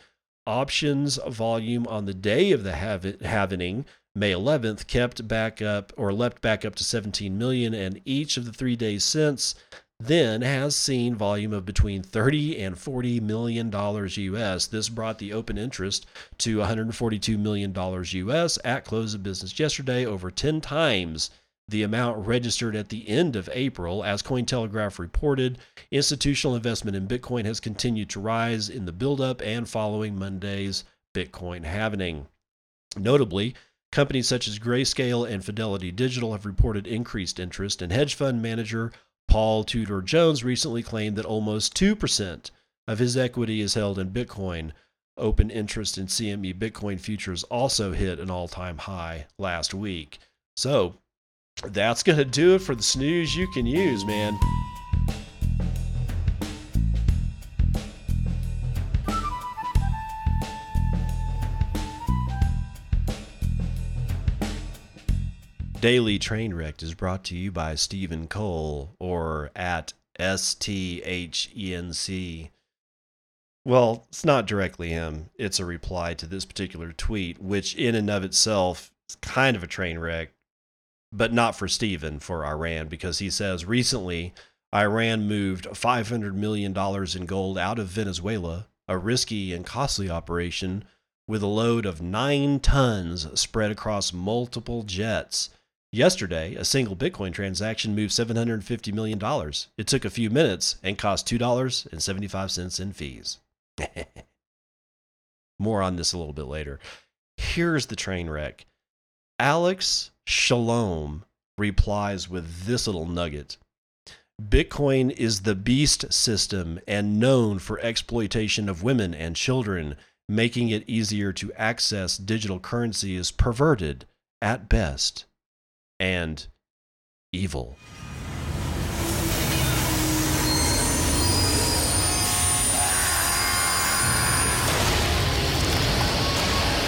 Options volume on the day of the halving, May 11th, kept back up or leapt back up to 17 million, and each of the three days since then has seen volume of between 30 and 40 million dollars US. This brought the open interest to 142 million dollars US at close of business yesterday, over 10 times the amount registered at the end of April. As Cointelegraph reported, institutional investment in Bitcoin has continued to rise in the buildup and following Monday's Bitcoin halving. Notably, companies such as Grayscale and Fidelity Digital have reported increased interest, and hedge fund manager Paul Tudor Jones recently claimed that almost 2% of his equity is held in Bitcoin. Open interest in CME Bitcoin futures also hit an all time high last week. So that's going to do it for the snooze you can use, man. Daily Trainwrecked is brought to you by Stephen Cole or at STHENC. Well, it's not directly him. It's a reply to this particular tweet, which in and of itself is kind of a train wreck, but not for Stephen, for Iran, because he says recently Iran moved $500 million in gold out of Venezuela, a risky and costly operation with a load of nine tons spread across multiple jets. Yesterday, a single Bitcoin transaction moved $750 million. It took a few minutes and cost $2.75 in fees. More on this a little bit later. Here's the train wreck. Alex Shalom replies with this little nugget. Bitcoin is the beast system and known for exploitation of women and children. Making it easier to access digital currency is perverted at best and evil.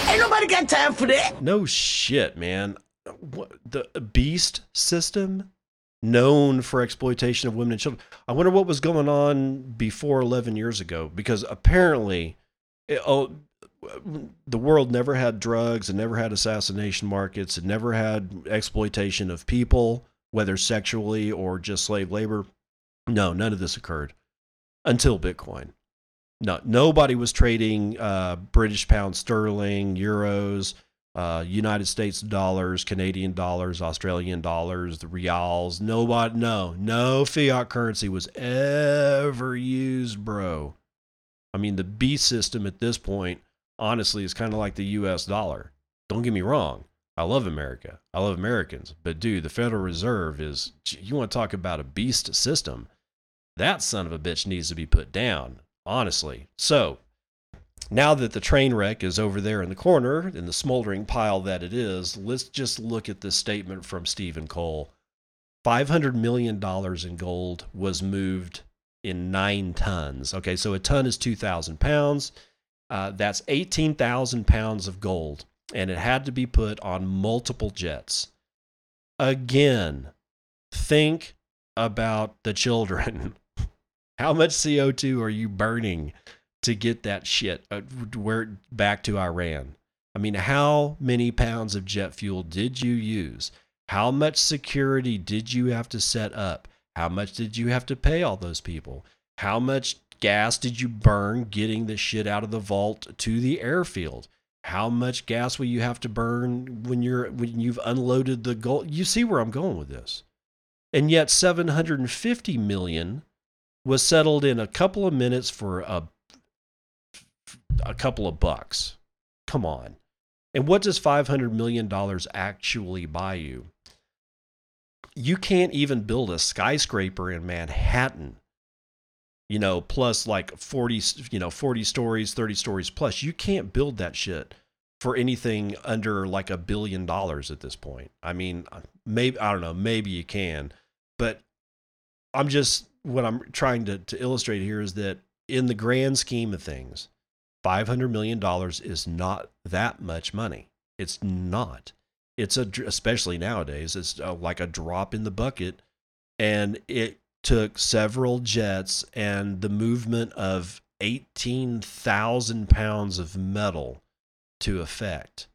Ain't nobody got time for that. No shit, man. What, the beast system known for exploitation of women and children. I wonder what was going on before 11 years ago because apparently it, oh, the world never had drugs and never had assassination markets and never had exploitation of people, whether sexually or just slave labor. No, none of this occurred until Bitcoin. No, nobody was trading uh, British pound sterling, euros, uh, United States dollars, Canadian dollars, Australian dollars, the reals. Nobody, no, no fiat currency was ever used, bro. I mean, the B system at this point, honestly, is kind of like the US dollar. Don't get me wrong. I love America. I love Americans. But dude, the Federal Reserve is, you want to talk about a beast system. That son of a bitch needs to be put down, honestly. So, now that the train wreck is over there in the corner, in the smoldering pile that it is, let's just look at this statement from Stephen Cole. $500 million in gold was moved in nine tons. Okay, so a ton is 2,000 pounds. Uh, that's 18,000 pounds of gold, and it had to be put on multiple jets. Again, think about the children. How much CO2 are you burning to get that shit uh, where back to Iran? I mean, how many pounds of jet fuel did you use? How much security did you have to set up? How much did you have to pay all those people? How much gas did you burn getting the shit out of the vault to the airfield? How much gas will you have to burn when you're when you've unloaded the gold? You see where I'm going with this. And yet 750 million was settled in a couple of minutes for a a couple of bucks. Come on. And what does $500 million actually buy you? you can't even build a skyscraper in Manhattan. You know, plus like 40, you know, 40 stories, 30 stories plus. You can't build that shit for anything under like a billion dollars at this point. I mean, maybe I don't know, maybe you can, but I'm just what I'm trying to, to illustrate here is that in the grand scheme of things, $500 million is not that much money. It's not it's a especially nowadays it's a, uh, like a drop in the bucket and it took several jets and the movement of 18,000 pounds of metal to effect.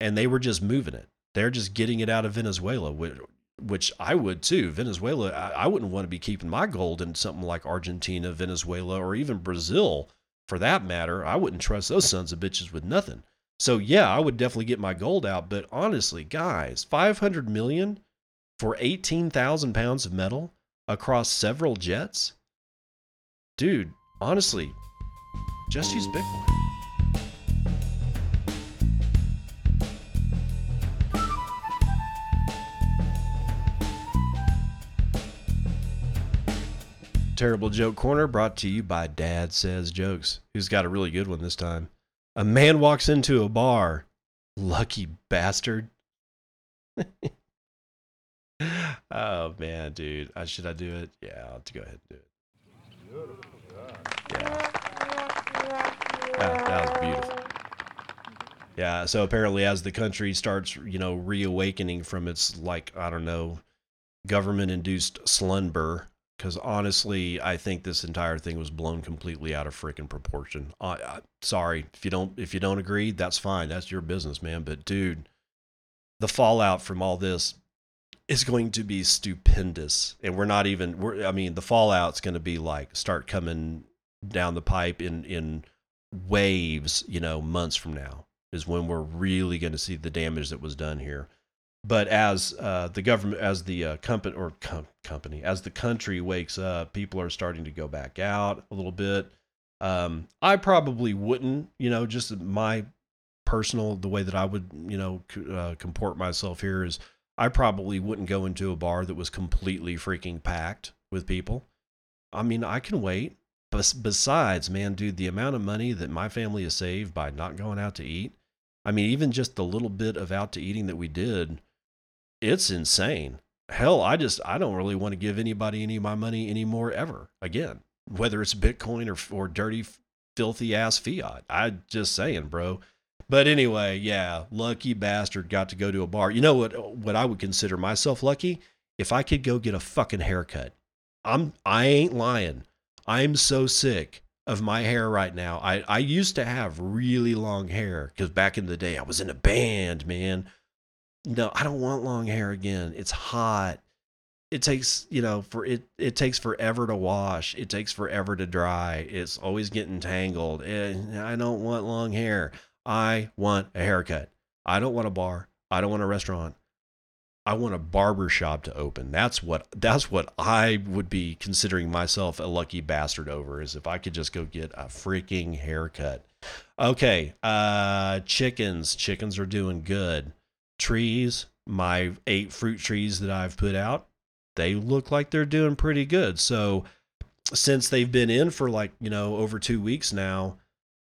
And they were just moving it. They're just getting it out of Venezuela which I would too. Venezuela I wouldn't want to be keeping my gold in something like Argentina Venezuela or even Brazil for that matter. I wouldn't trust those sons of bitches with nothing. So yeah, I would definitely get my gold out. But honestly, guys, 500 million for 18,000 pounds of metal across several jets? Dude, honestly, just use Bitcoin. Terrible Joke Corner brought to you by Dad Says Jokes, who's got a really good one this time. A man walks into a bar. Lucky bastard. oh man, dude. Should I do it? Yeah, I'll have to go ahead and do it. Yeah. That, that was beautiful. Yeah, so apparently as the country starts, you know, reawakening from its like, I don't know, government induced slumber, because honestly, I think this entire thing was blown completely out of freaking proportion. I, I, sorry if you don't if you don't agree, that's fine. That's your business, man. But dude, the fallout from all this is going to be stupendous, and we're not even. We're I mean, the fallout's going to be like start coming down the pipe in in waves. You know, months from now is when we're really going to see the damage that was done here. But as uh, the government, as the uh, company or com- company, as the country wakes up, people are starting to go back out a little bit. Um, I probably wouldn't, you know, just my personal, the way that I would, you know, uh, comport myself here is I probably wouldn't go into a bar that was completely freaking packed with people. I mean, I can wait. But besides, man, dude, the amount of money that my family has saved by not going out to eat, I mean, even just the little bit of out to eating that we did it's insane. Hell, I just I don't really want to give anybody any of my money anymore ever again, whether it's Bitcoin or or dirty filthy ass fiat. I just saying, bro. But anyway, yeah, lucky bastard got to go to a bar. You know what what I would consider myself lucky? If I could go get a fucking haircut. I'm I ain't lying. I'm so sick of my hair right now. I I used to have really long hair cuz back in the day I was in a band, man no, I don't want long hair again. It's hot. It takes, you know, for it it takes forever to wash. It takes forever to dry. It's always getting tangled. And I don't want long hair. I want a haircut. I don't want a bar. I don't want a restaurant. I want a barber shop to open. That's what that's what I would be considering myself a lucky bastard over is if I could just go get a freaking haircut. Okay, uh chickens. Chickens are doing good. Trees, my eight fruit trees that I've put out, they look like they're doing pretty good. So since they've been in for like, you know, over 2 weeks now,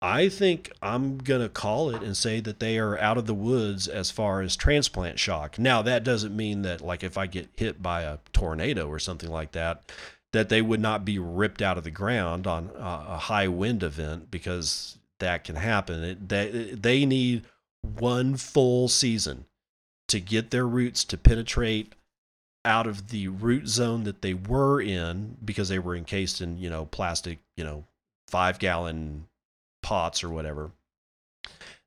I think I'm going to call it and say that they are out of the woods as far as transplant shock. Now, that doesn't mean that, like, if I get hit by a tornado or something like that, that they would not be ripped out of the ground on a high wind event because that can happen. It, they, they need one full season to get their roots to penetrate out of the root zone that they were in because they were encased in, you know, plastic, you know, five gallon pots or whatever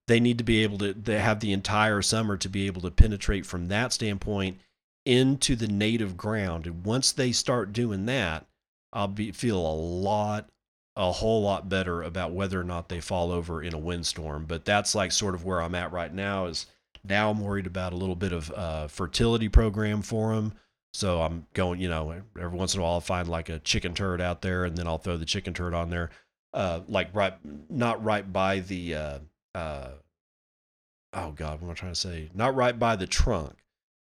they need to be able to they have the entire summer to be able to penetrate from that standpoint into the native ground. And once they start doing that i'll be feel a lot a whole lot better about whether or not they fall over in a windstorm. But that's like sort of where i'm at right now is now i'm worried about a little bit of uh, fertility program for them so i'm going you know every once in a while i'll find like a chicken turd out there and then i'll throw the chicken turd on there uh, like right, not right by the, uh, uh, oh God, what am I trying to say? Not right by the trunk,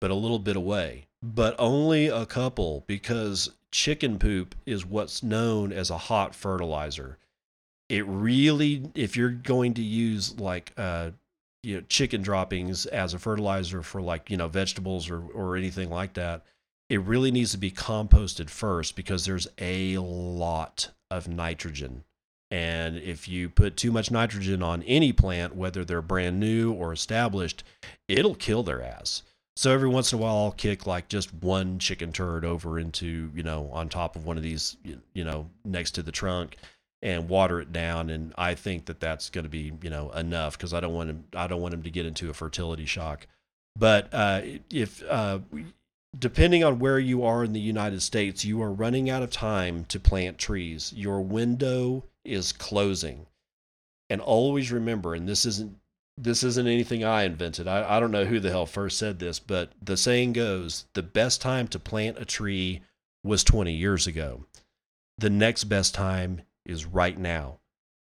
but a little bit away, but only a couple because chicken poop is what's known as a hot fertilizer. It really, if you're going to use like, uh, you know, chicken droppings as a fertilizer for like, you know, vegetables or, or anything like that, it really needs to be composted first because there's a lot of nitrogen and if you put too much nitrogen on any plant, whether they're brand new or established, it'll kill their ass. So every once in a while, I'll kick like just one chicken turd over into, you know, on top of one of these, you know, next to the trunk and water it down. And I think that that's going to be, you know, enough because I don't want him, I don't want him to get into a fertility shock. But uh, if, uh, depending on where you are in the United States, you are running out of time to plant trees. Your window is closing. And always remember, and this isn't this isn't anything I invented. I, I don't know who the hell first said this, but the saying goes the best time to plant a tree was 20 years ago. The next best time is right now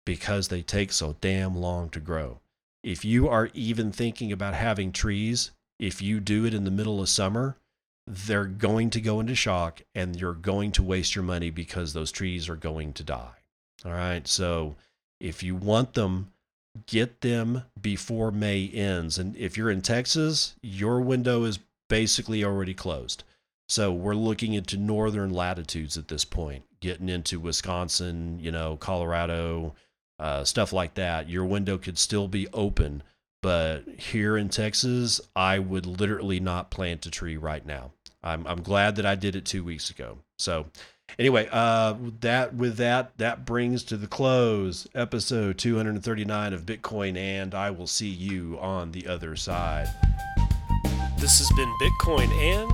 because they take so damn long to grow. If you are even thinking about having trees, if you do it in the middle of summer, they're going to go into shock and you're going to waste your money because those trees are going to die. All right. So if you want them, get them before May ends. And if you're in Texas, your window is basically already closed. So we're looking into northern latitudes at this point, getting into Wisconsin, you know, Colorado, uh, stuff like that. Your window could still be open. But here in Texas, I would literally not plant a tree right now. I'm, I'm glad that I did it two weeks ago. So, Anyway, uh, that with that, that brings to the close episode 239 of Bitcoin, and I will see you on the other side. This has been Bitcoin and,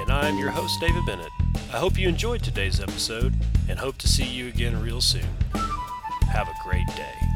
and I'm your host, David Bennett. I hope you enjoyed today's episode and hope to see you again real soon. Have a great day.